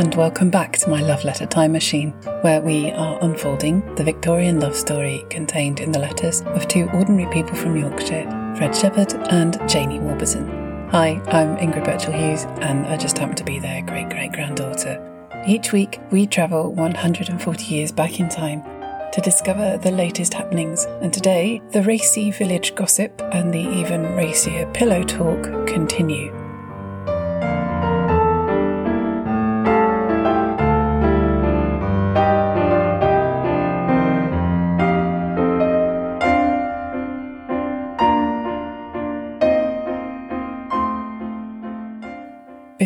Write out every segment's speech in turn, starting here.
and welcome back to my love letter time machine, where we are unfolding the Victorian love story contained in the letters of two ordinary people from Yorkshire, Fred Shepherd and Janie Warburton. Hi, I'm Ingrid Birchall Hughes, and I just happen to be their great great granddaughter. Each week, we travel 140 years back in time to discover the latest happenings, and today, the racy village gossip and the even racier pillow talk continue.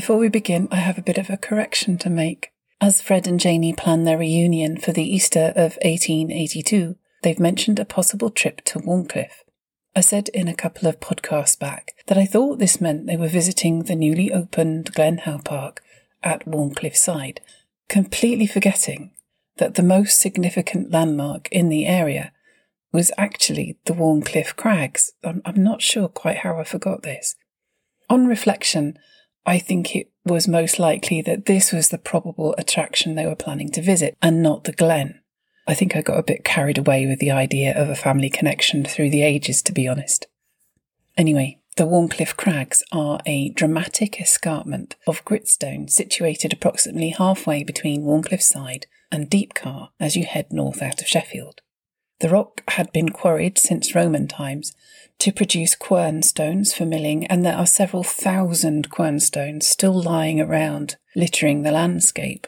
Before we begin, I have a bit of a correction to make. As Fred and Janie plan their reunion for the Easter of 1882, they've mentioned a possible trip to Wharncliffe. I said in a couple of podcasts back that I thought this meant they were visiting the newly opened Glen Howe Park at Wharncliffe Side, completely forgetting that the most significant landmark in the area was actually the Wharncliffe Crags. I'm, I'm not sure quite how I forgot this. On reflection, I think it was most likely that this was the probable attraction they were planning to visit and not the Glen. I think I got a bit carried away with the idea of a family connection through the ages, to be honest. Anyway, the Wharncliffe Crags are a dramatic escarpment of gritstone situated approximately halfway between Wharncliffe Side and Deepcar as you head north out of Sheffield. The rock had been quarried since Roman times to produce quern stones for milling, and there are several thousand quern stones still lying around, littering the landscape.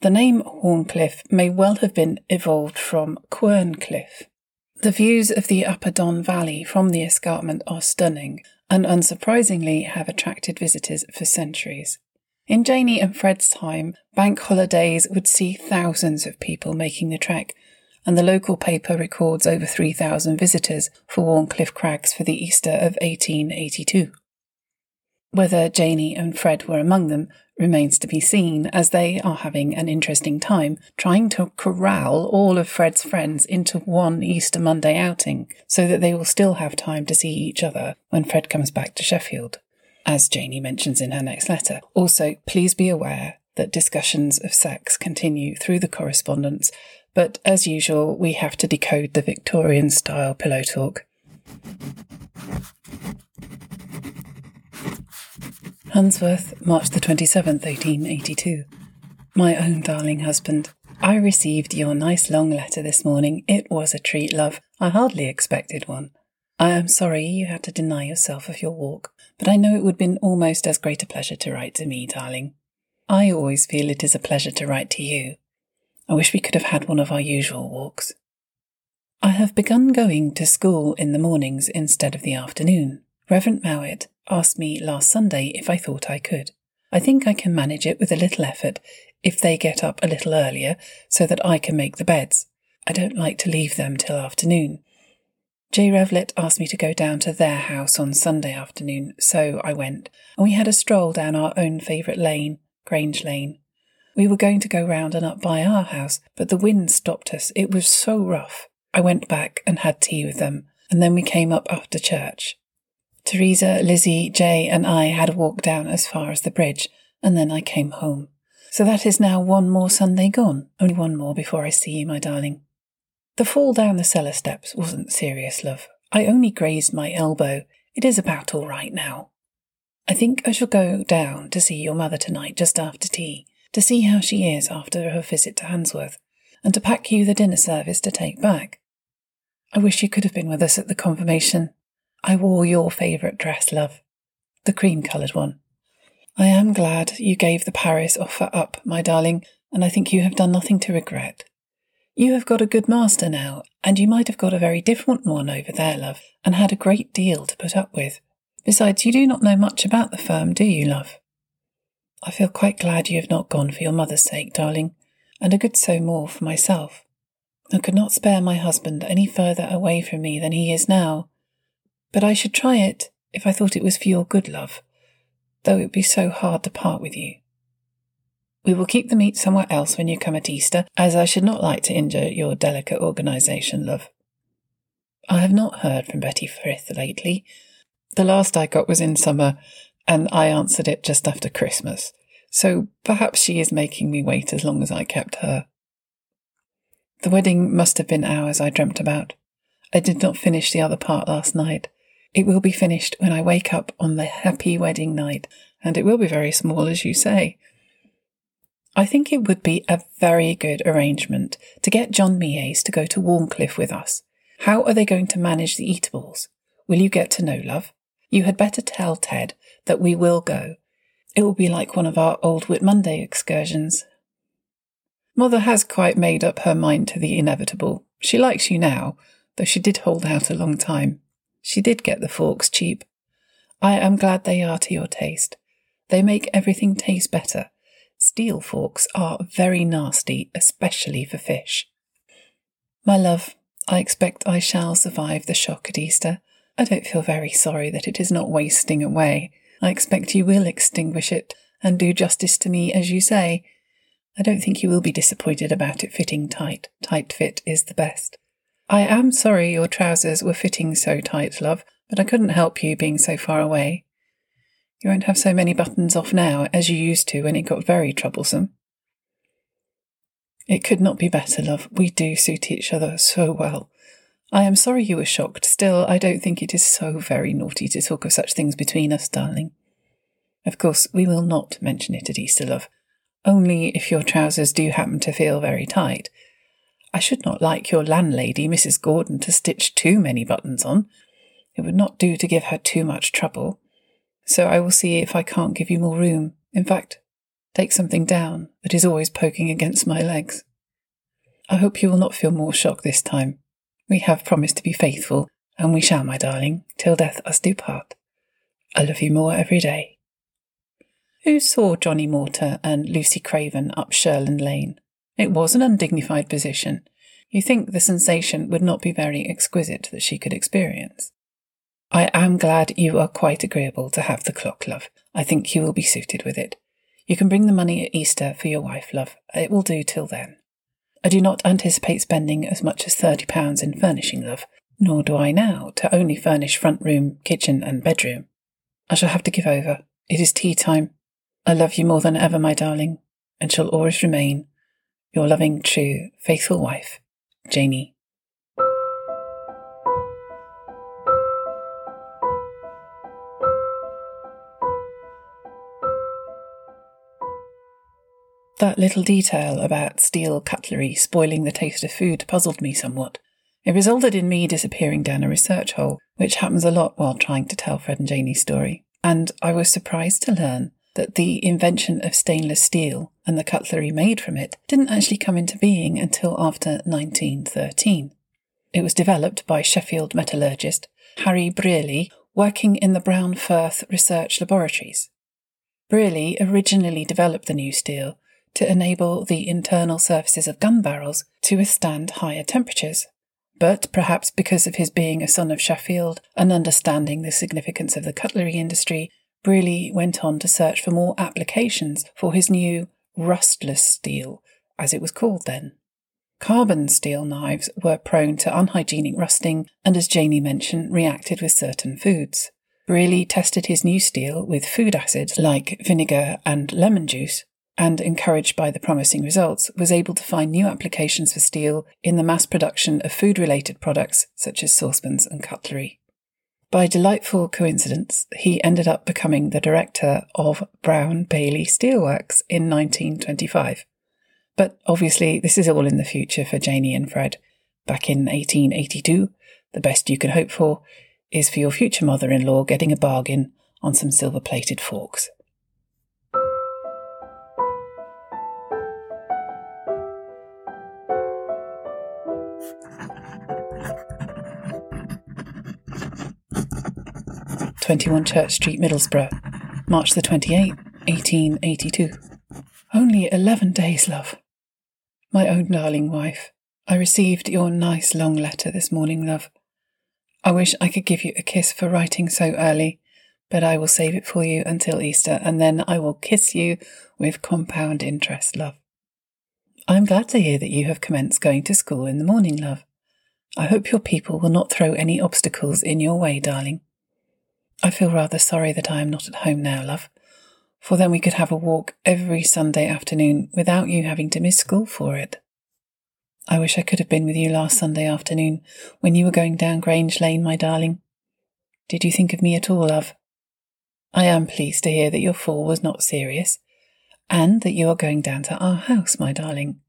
The name Wharncliffe may well have been evolved from Querncliffe. The views of the Upper Don Valley from the escarpment are stunning, and unsurprisingly have attracted visitors for centuries. In Janie and Fred's time, bank holidays would see thousands of people making the trek, and the local paper records over 3,000 visitors for Wharncliffe Crags for the Easter of 1882. Whether Janie and Fred were among them remains to be seen, as they are having an interesting time trying to corral all of Fred's friends into one Easter Monday outing so that they will still have time to see each other when Fred comes back to Sheffield, as Janie mentions in her next letter. Also, please be aware that discussions of sex continue through the correspondence but as usual, we have to decode the Victorian style pillow talk. Handsworth, March the 27th, 1882. My own darling husband, I received your nice long letter this morning. It was a treat, love. I hardly expected one. I am sorry you had to deny yourself of your walk, but I know it would have been almost as great a pleasure to write to me, darling. I always feel it is a pleasure to write to you. I wish we could have had one of our usual walks. I have begun going to school in the mornings instead of the afternoon. Reverend Mowat asked me last Sunday if I thought I could. I think I can manage it with a little effort if they get up a little earlier so that I can make the beds. I don't like to leave them till afternoon. J. Revlett asked me to go down to their house on Sunday afternoon, so I went, and we had a stroll down our own favourite lane, Grange Lane. We were going to go round and up by our house, but the wind stopped us. It was so rough. I went back and had tea with them, and then we came up after church. Teresa, Lizzie, Jay, and I had a walk down as far as the bridge, and then I came home. So that is now one more Sunday gone. Only one more before I see you, my darling. The fall down the cellar steps wasn't serious, love. I only grazed my elbow. It is about all right now. I think I shall go down to see your mother tonight just after tea to see how she is after her visit to Handsworth, and to pack you the dinner service to take back. I wish you could have been with us at the confirmation. I wore your favourite dress, love, the cream coloured one. I am glad you gave the Paris offer up, my darling, and I think you have done nothing to regret. You have got a good master now, and you might have got a very different one over there, love, and had a great deal to put up with. Besides, you do not know much about the firm, do you, love? I feel quite glad you have not gone for your mother's sake, darling, and a good so more for myself. I could not spare my husband any further away from me than he is now, but I should try it if I thought it was for your good, love, though it would be so hard to part with you. We will keep the meat somewhere else when you come at Easter, as I should not like to injure your delicate organisation, love. I have not heard from Betty Frith lately. The last I got was in summer, and I answered it just after Christmas. so perhaps she is making me wait as long as I kept her. The wedding must have been hours I dreamt about. I did not finish the other part last night. It will be finished when I wake up on the happy wedding night, and it will be very small, as you say. I think it would be a very good arrangement to get John Mies to go to Wharncliffe with us. How are they going to manage the eatables? Will you get to know, love? You had better tell Ted that we will go. It will be like one of our old Whit Monday excursions. Mother has quite made up her mind to the inevitable. She likes you now, though she did hold out a long time. She did get the forks cheap. I am glad they are to your taste. They make everything taste better. Steel forks are very nasty, especially for fish. My love, I expect I shall survive the shock at Easter. I don't feel very sorry that it is not wasting away. I expect you will extinguish it and do justice to me as you say. I don't think you will be disappointed about it fitting tight. Tight fit is the best. I am sorry your trousers were fitting so tight, love, but I couldn't help you being so far away. You won't have so many buttons off now as you used to when it got very troublesome. It could not be better, love. We do suit each other so well. I am sorry you were shocked. Still, I don't think it is so very naughty to talk of such things between us, darling. Of course, we will not mention it at Easter, love. Only if your trousers do happen to feel very tight. I should not like your landlady, Mrs. Gordon, to stitch too many buttons on. It would not do to give her too much trouble so I will see if I can't give you more room. In fact, take something down that is always poking against my legs. I hope you will not feel more shock this time. We have promised to be faithful, and we shall, my darling, till death us do part. I love you more every day. Who saw Johnny Morter and Lucy Craven up Shirland Lane? It was an undignified position. You think the sensation would not be very exquisite that she could experience. I am glad you are quite agreeable to have the clock, love. I think you will be suited with it. You can bring the money at Easter for your wife, love. It will do till then. I do not anticipate spending as much as thirty pounds in furnishing, love, nor do I now to only furnish front room, kitchen, and bedroom. I shall have to give over. It is tea time. I love you more than ever, my darling, and shall always remain your loving, true, faithful wife, Janie. That little detail about steel cutlery spoiling the taste of food puzzled me somewhat. It resulted in me disappearing down a research hole, which happens a lot while trying to tell Fred and Janie's story. And I was surprised to learn that the invention of stainless steel and the cutlery made from it didn't actually come into being until after 1913. It was developed by Sheffield metallurgist Harry Brearley, working in the Brown Firth Research Laboratories. Brearley originally developed the new steel to enable the internal surfaces of gun barrels to withstand higher temperatures. But perhaps because of his being a son of Sheffield and understanding the significance of the cutlery industry, Brearley went on to search for more applications for his new rustless steel, as it was called then. Carbon steel knives were prone to unhygienic rusting and, as Janie mentioned, reacted with certain foods. Brearley tested his new steel with food acids like vinegar and lemon juice and encouraged by the promising results, was able to find new applications for steel in the mass production of food related products such as saucepans and cutlery. By delightful coincidence, he ended up becoming the director of Brown Bayley Steelworks in 1925. But obviously, this is all in the future for Janie and Fred. Back in 1882, the best you can hope for is for your future mother in law getting a bargain on some silver plated forks. 21 Church Street, Middlesbrough, March the 28th, 1882. Only 11 days, love. My own darling wife, I received your nice long letter this morning, love. I wish I could give you a kiss for writing so early, but I will save it for you until Easter, and then I will kiss you with compound interest, love. I am glad to hear that you have commenced going to school in the morning, love. I hope your people will not throw any obstacles in your way, darling. I feel rather sorry that I am not at home now, love, for then we could have a walk every Sunday afternoon without you having to miss school for it. I wish I could have been with you last Sunday afternoon when you were going down Grange Lane, my darling. Did you think of me at all, love? I am pleased to hear that your fall was not serious, and that you are going down to our house, my darling.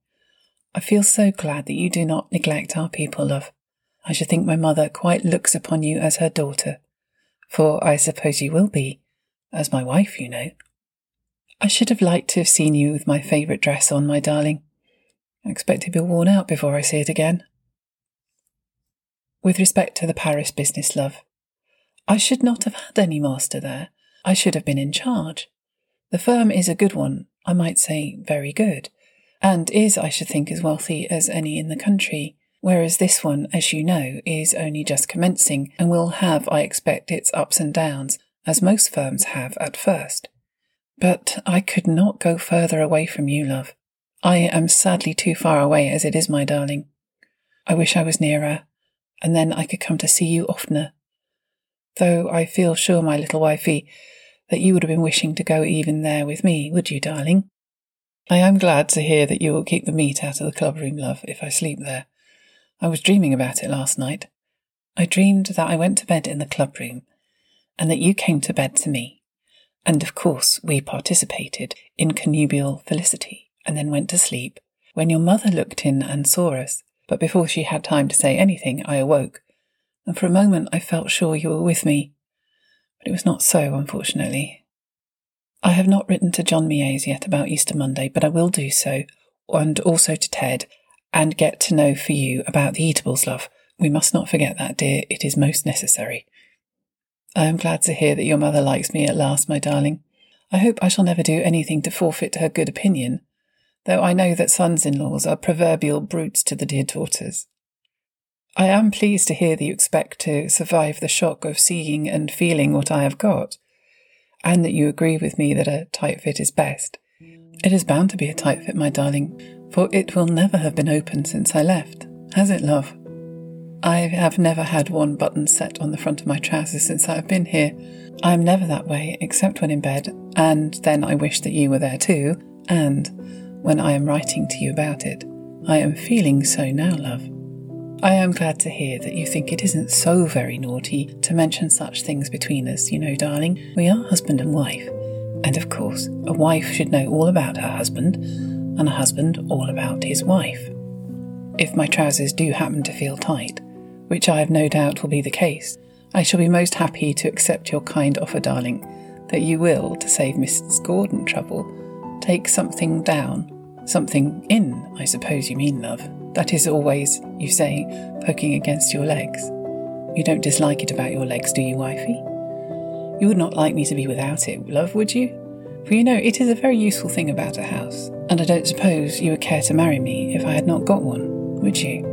I feel so glad that you do not neglect our people, love. I should think my mother quite looks upon you as her daughter, for I suppose you will be, as my wife, you know. I should have liked to have seen you with my favourite dress on, my darling. I expect to be worn out before I see it again. With respect to the Paris business, love, I should not have had any master there. I should have been in charge. The firm is a good one, I might say very good, and is, I should think, as wealthy as any in the country, whereas this one, as you know, is only just commencing and will have, I expect, its ups and downs, as most firms have at first. But I could not go further away from you, love. I am sadly too far away as it is, my darling. I wish I was nearer, and then I could come to see you oftener. Though I feel sure, my little wifey, that you would have been wishing to go even there with me, would you, darling? I am glad to hear that you will keep the meat out of the club room, love, if I sleep there. I was dreaming about it last night. I dreamed that I went to bed in the club room, and that you came to bed to me. And of course, we participated in connubial felicity and then went to sleep when your mother looked in and saw us. But before she had time to say anything, I awoke, and for a moment I felt sure you were with me. But it was not so, unfortunately. I have not written to John Mies yet about Easter Monday, but I will do so, and also to Ted, and get to know for you about the eatables, love. We must not forget that, dear. It is most necessary. I am glad to hear that your mother likes me at last, my darling. I hope I shall never do anything to forfeit her good opinion, though I know that sons in laws are proverbial brutes to the dear daughters. I am pleased to hear that you expect to survive the shock of seeing and feeling what I have got, and that you agree with me that a tight fit is best. It is bound to be a tight fit, my darling, for it will never have been open since I left, has it, love? I have never had one button set on the front of my trousers since I have been here. I am never that way, except when in bed, and then I wish that you were there too, and when I am writing to you about it. I am feeling so now, love. I am glad to hear that you think it isn't so very naughty to mention such things between us, you know, darling. We are husband and wife. And of course, a wife should know all about her husband, and a husband all about his wife. If my trousers do happen to feel tight, which I have no doubt will be the case, I shall be most happy to accept your kind offer, darling, that you will, to save Mrs. Gordon trouble, take something down. Something in, I suppose you mean, love. That is always, you say, poking against your legs. You don't dislike it about your legs, do you, wifey? You would not like me to be without it, love, would you? For you know, it is a very useful thing about a house, and I don't suppose you would care to marry me if I had not got one, would you?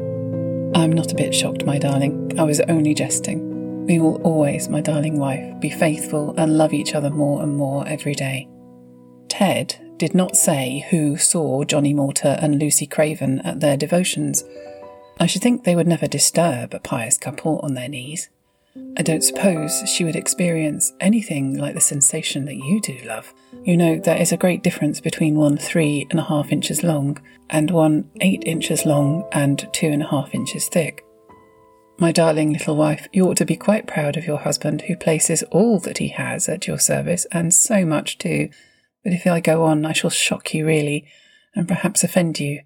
I'm not a bit shocked, my darling. I was only jesting. We will always, my darling wife, be faithful and love each other more and more every day. Ted did not say who saw Johnny Mortar and Lucy Craven at their devotions. I should think they would never disturb a pious couple on their knees. I don't suppose she would experience anything like the sensation that you do, love. You know, there is a great difference between one three and a half inches long and one eight inches long and two and a half inches thick. My darling little wife, you ought to be quite proud of your husband who places all that he has at your service, and so much too. But if I go on, I shall shock you really, and perhaps offend you.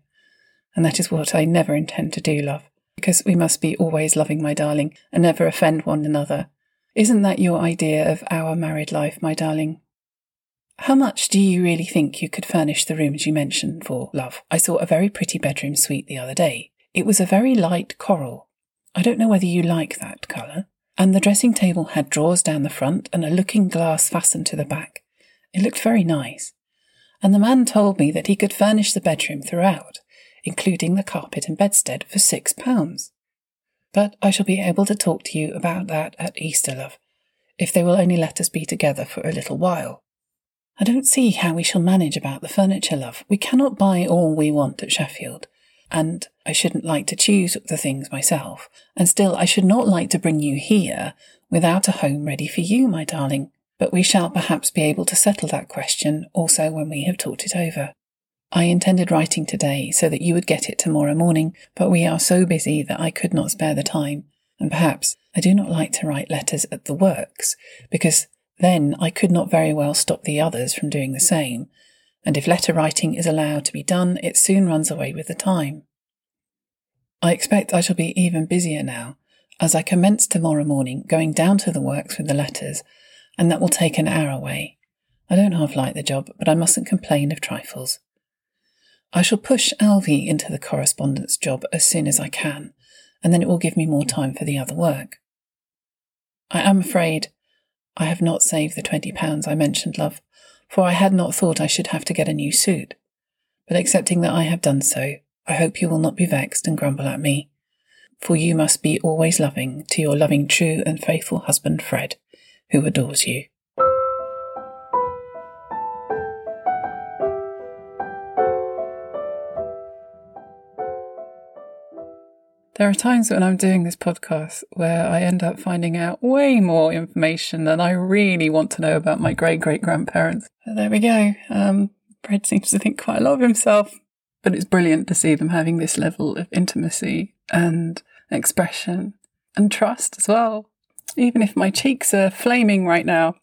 And that is what I never intend to do, love because we must be always loving, my darling, and never offend one another. Isn't that your idea of our married life, my darling? How much do you really think you could furnish the rooms you mentioned for, love? I saw a very pretty bedroom suite the other day. It was a very light coral. I don't know whether you like that colour. And the dressing table had drawers down the front and a looking glass fastened to the back. It looked very nice. And the man told me that he could furnish the bedroom throughout including the carpet and bedstead, for six pounds. But I shall be able to talk to you about that at Easter, love, if they will only let us be together for a little while. I don't see how we shall manage about the furniture, love. We cannot buy all we want at Sheffield, and I shouldn't like to choose the things myself, and still I should not like to bring you here without a home ready for you, my darling. but we shall perhaps be able to settle that question also when we have talked it over. I intended writing today so that you would get it tomorrow morning, but we are so busy that I could not spare the time, and perhaps I do not like to write letters at the works, because then I could not very well stop the others from doing the same, and if letter writing is allowed to be done, it soon runs away with the time. I expect I shall be even busier now, as I commence tomorrow morning going down to the works with the letters, and that will take an hour away. I don't half like the job, but I mustn't complain of trifles. I shall push Alvy into the correspondence job as soon as I can, and then it will give me more time for the other work. I am afraid I have not saved the twenty pounds I mentioned, love, for I had not thought I should have to get a new suit. But accepting that I have done so, I hope you will not be vexed and grumble at me, for you must be always loving to your loving, true, and faithful husband, Fred, who adores you. There are times when I'm doing this podcast where I end up finding out way more information than I really want to know about my great great grandparents. There we go. Um, Fred seems to think quite a lot of himself, but it's brilliant to see them having this level of intimacy and expression and trust as well. Even if my cheeks are flaming right now.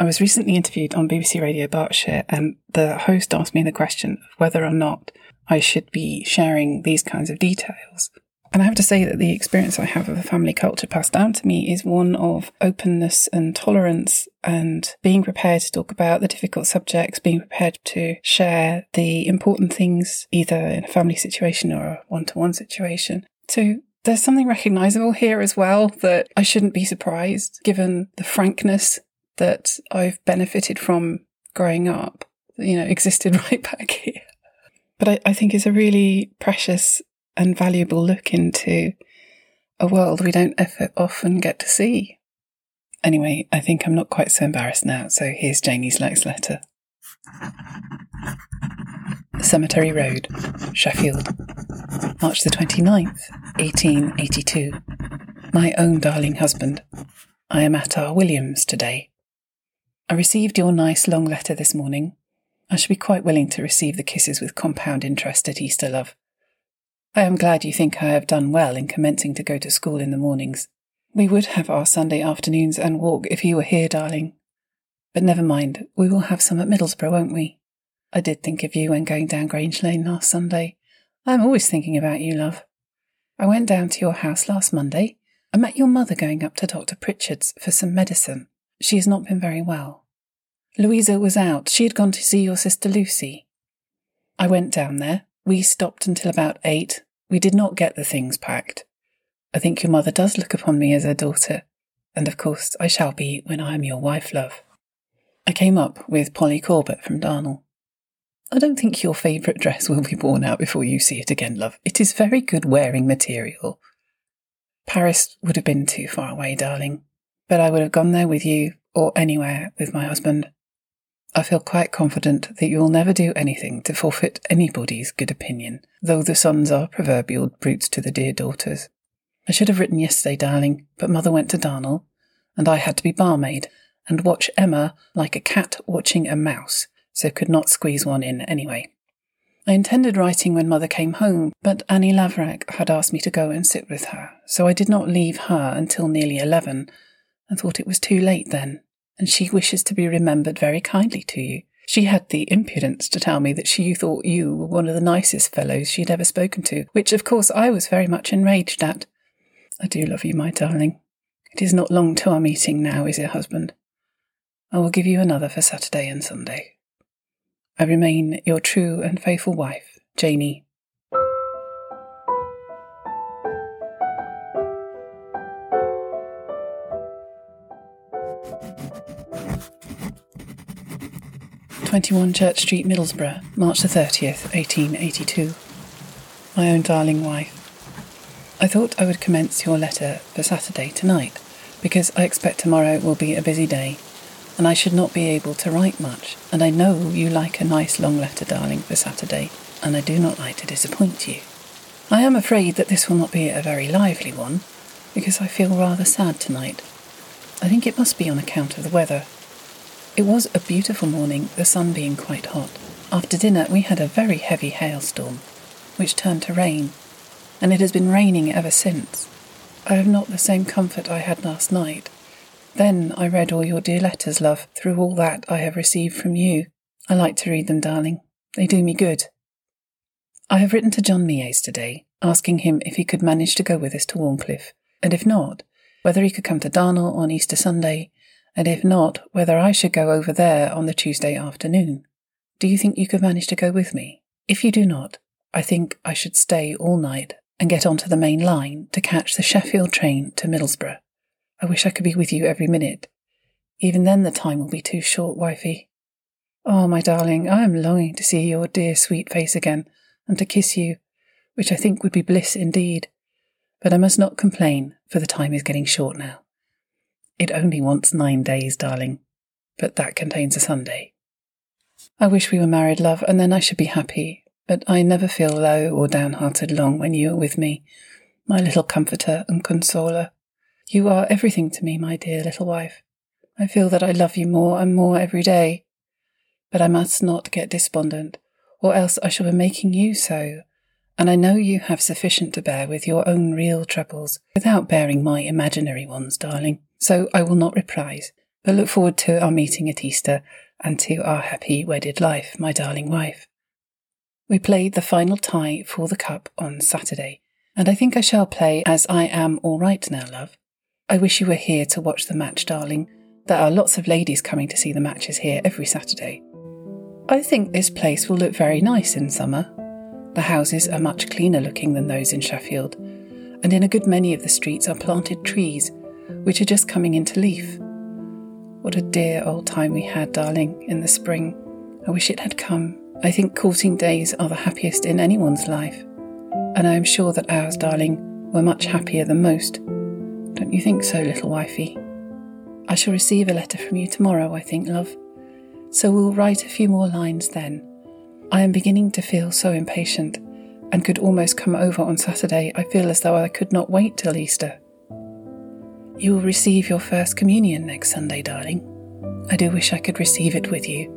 I was recently interviewed on BBC Radio Berkshire, and the host asked me the question of whether or not I should be sharing these kinds of details. And I have to say that the experience I have of a family culture passed down to me is one of openness and tolerance and being prepared to talk about the difficult subjects, being prepared to share the important things, either in a family situation or a one to one situation. So there's something recognizable here as well that I shouldn't be surprised given the frankness that I've benefited from growing up, you know, existed right back here. But I, I think it's a really precious and valuable look into a world we don't often get to see. Anyway, I think I'm not quite so embarrassed now, so here's Janie's next letter. Cemetery Road, Sheffield, March the 29th, 1882. My own darling husband, I am at our Williams today. I received your nice long letter this morning. I should be quite willing to receive the kisses with compound interest at Easter, love. I am glad you think I have done well in commencing to go to school in the mornings. We would have our Sunday afternoons and walk if you were here, darling. But never mind, we will have some at Middlesbrough, won't we? I did think of you when going down Grange Lane last Sunday. I am always thinking about you, love. I went down to your house last Monday. I met your mother going up to Dr. Pritchard's for some medicine. She has not been very well. Louisa was out. She had gone to see your sister Lucy. I went down there, we stopped until about eight. We did not get the things packed. I think your mother does look upon me as her daughter, and of course I shall be when I am your wife, love. I came up with Polly Corbett from Darnall. I don't think your favourite dress will be worn out before you see it again, love. It is very good wearing material. Paris would have been too far away, darling, but I would have gone there with you or anywhere with my husband. I feel quite confident that you will never do anything to forfeit anybody's good opinion, though the sons are proverbial brutes to the dear daughters. I should have written yesterday, darling, but mother went to Darnall, and I had to be barmaid and watch Emma like a cat watching a mouse, so could not squeeze one in anyway. I intended writing when mother came home, but Annie Laverack had asked me to go and sit with her, so I did not leave her until nearly eleven, and thought it was too late then and she wishes to be remembered very kindly to you. She had the impudence to tell me that she thought you were one of the nicest fellows she had ever spoken to, which of course I was very much enraged at. I do love you, my darling. It is not long to our meeting now, is it, husband? I will give you another for Saturday and Sunday. I remain your true and faithful wife, Janie 21 Church Street, Middlesbrough, March the 30th, 1882. My own darling wife. I thought I would commence your letter for Saturday tonight, because I expect tomorrow will be a busy day, and I should not be able to write much, and I know you like a nice long letter, darling, for Saturday, and I do not like to disappoint you. I am afraid that this will not be a very lively one, because I feel rather sad tonight. I think it must be on account of the weather. It was a beautiful morning, the sun being quite hot. After dinner, we had a very heavy hailstorm, which turned to rain, and it has been raining ever since. I have not the same comfort I had last night. Then I read all your dear letters, love, through all that I have received from you. I like to read them, darling. They do me good. I have written to John Meays today, asking him if he could manage to go with us to Wharncliffe, and if not, whether he could come to Darnall on Easter Sunday, and if not, whether I should go over there on the Tuesday afternoon. Do you think you could manage to go with me? If you do not, I think I should stay all night and get onto the main line to catch the Sheffield train to Middlesbrough. I wish I could be with you every minute. Even then the time will be too short, wifey. Oh, my darling, I am longing to see your dear sweet face again and to kiss you, which I think would be bliss indeed. But I must not complain, for the time is getting short now. It only wants nine days, darling, but that contains a Sunday. I wish we were married, love, and then I should be happy. But I never feel low or downhearted long when you are with me, my little comforter and consoler. You are everything to me, my dear little wife. I feel that I love you more and more every day. But I must not get despondent, or else I shall be making you so. And I know you have sufficient to bear with your own real troubles, without bearing my imaginary ones, darling. So I will not reprise, but look forward to our meeting at Easter and to our happy wedded life, my darling wife. We played the final tie for the cup on Saturday, and I think I shall play as I am all right now, love. I wish you were here to watch the match, darling. There are lots of ladies coming to see the matches here every Saturday. I think this place will look very nice in summer. The houses are much cleaner looking than those in Sheffield, and in a good many of the streets are planted trees, which are just coming into leaf. What a dear old time we had, darling, in the spring. I wish it had come. I think courting days are the happiest in anyone's life. And I am sure that ours, darling, were much happier than most. Don't you think so, little wifey? I shall receive a letter from you tomorrow, I think, love. So we'll write a few more lines then. I am beginning to feel so impatient, and could almost come over on Saturday. I feel as though I could not wait till Easter. You will receive your first communion next Sunday, darling. I do wish I could receive it with you.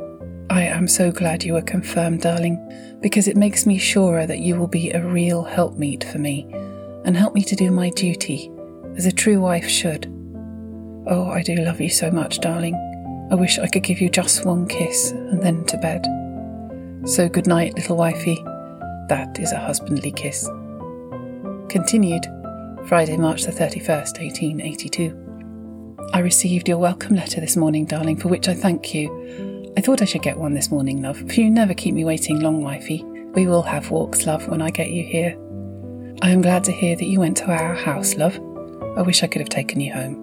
I am so glad you are confirmed, darling, because it makes me surer that you will be a real helpmeet for me and help me to do my duty as a true wife should. Oh, I do love you so much, darling. I wish I could give you just one kiss and then to bed. So good night, little wifey. That is a husbandly kiss. Continued. Friday, March the 31st, 1882. I received your welcome letter this morning, darling, for which I thank you. I thought I should get one this morning, love, for you never keep me waiting long, wifey. We will have walks, love, when I get you here. I am glad to hear that you went to our house, love. I wish I could have taken you home.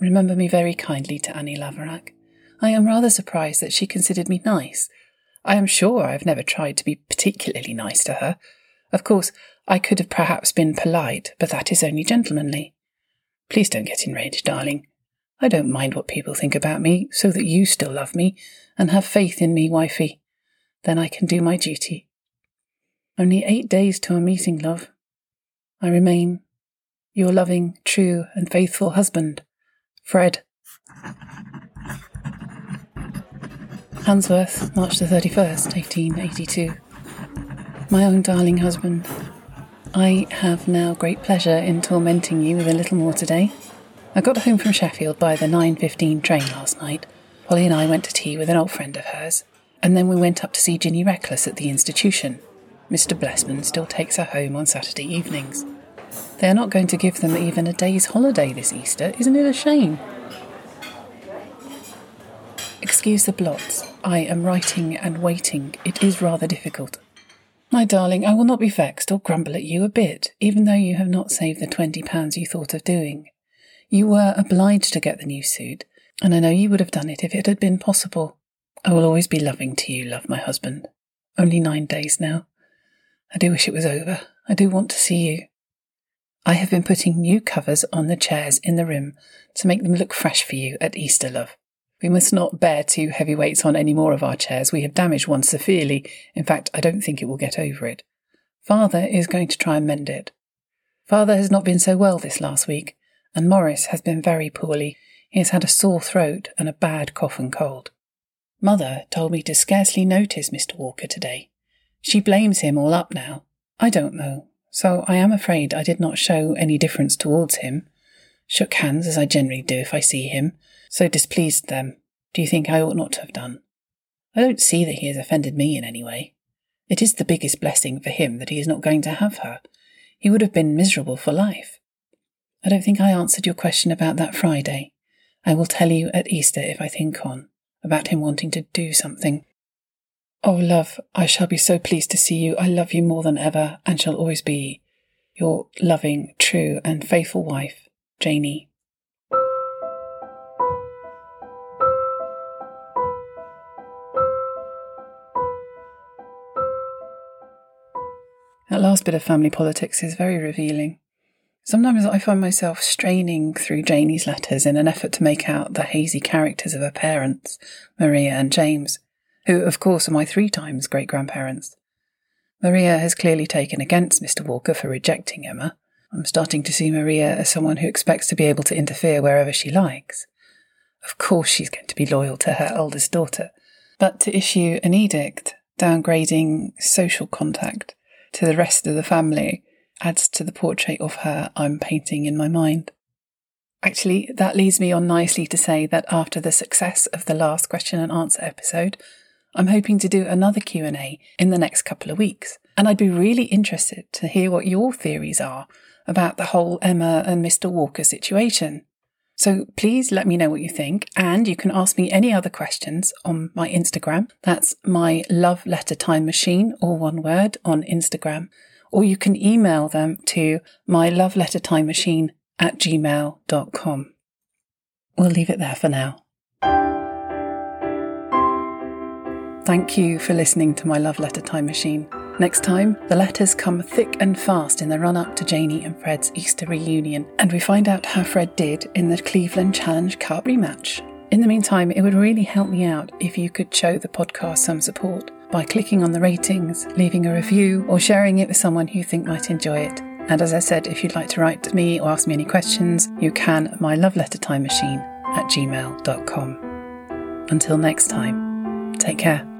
Remember me very kindly to Annie Laverack. I am rather surprised that she considered me nice. I am sure I have never tried to be particularly nice to her. Of course, I could have perhaps been polite, but that is only gentlemanly. Please don't get enraged, darling. I don't mind what people think about me, so that you still love me and have faith in me, wifey. Then I can do my duty. Only eight days to our meeting, love. I remain your loving, true, and faithful husband, Fred. Handsworth, March the 31st, 1882. My own darling husband, I have now great pleasure in tormenting you with a little more today. I got home from Sheffield by the 9.15 train last night. Polly and I went to tea with an old friend of hers, and then we went up to see Ginny Reckless at the institution. Mr. Blessman still takes her home on Saturday evenings. They are not going to give them even a day's holiday this Easter. Isn't it a shame? Excuse the blots. I am writing and waiting. It is rather difficult. My darling, I will not be vexed or grumble at you a bit, even though you have not saved the twenty pounds you thought of doing. You were obliged to get the new suit, and I know you would have done it if it had been possible. I will always be loving to you, love my husband. Only nine days now. I do wish it was over. I do want to see you. I have been putting new covers on the chairs in the room to make them look fresh for you at Easter, love. We must not bear two heavy weights on any more of our chairs. We have damaged one severely. In fact, I don't think it will get over it. Father is going to try and mend it. Father has not been so well this last week, and Morris has been very poorly. He has had a sore throat and a bad cough and cold. Mother told me to scarcely notice Mr. Walker today. She blames him all up now. I don't know, so I am afraid I did not show any difference towards him. Shook hands as I generally do if I see him, so displeased them. Do you think I ought not to have done? I don't see that he has offended me in any way. It is the biggest blessing for him that he is not going to have her. He would have been miserable for life. I don't think I answered your question about that Friday. I will tell you at Easter if I think on, about him wanting to do something. Oh, love, I shall be so pleased to see you. I love you more than ever, and shall always be your loving, true, and faithful wife, Janie. That last bit of family politics is very revealing. Sometimes I find myself straining through Janie's letters in an effort to make out the hazy characters of her parents, Maria and James, who, of course, are my three times great grandparents. Maria has clearly taken against Mr. Walker for rejecting Emma. I'm starting to see Maria as someone who expects to be able to interfere wherever she likes. Of course, she's going to be loyal to her eldest daughter, but to issue an edict downgrading social contact to the rest of the family adds to the portrait of her I'm painting in my mind. Actually, that leads me on nicely to say that after the success of the last question and answer episode, I'm hoping to do another Q&A in the next couple of weeks, and I'd be really interested to hear what your theories are about the whole Emma and Mr. Walker situation. So please let me know what you think, and you can ask me any other questions on my Instagram. That's my love letter time machine, all one word, on Instagram. Or you can email them to my love letter time machine at gmail.com. We'll leave it there for now. Thank you for listening to my love letter time machine. Next time, the letters come thick and fast in the run up to Janie and Fred's Easter reunion, and we find out how Fred did in the Cleveland Challenge Cup rematch. In the meantime, it would really help me out if you could show the podcast some support by clicking on the ratings, leaving a review, or sharing it with someone who you think might enjoy it. And as I said, if you'd like to write to me or ask me any questions, you can at my love letter time machine at gmail.com. Until next time, take care.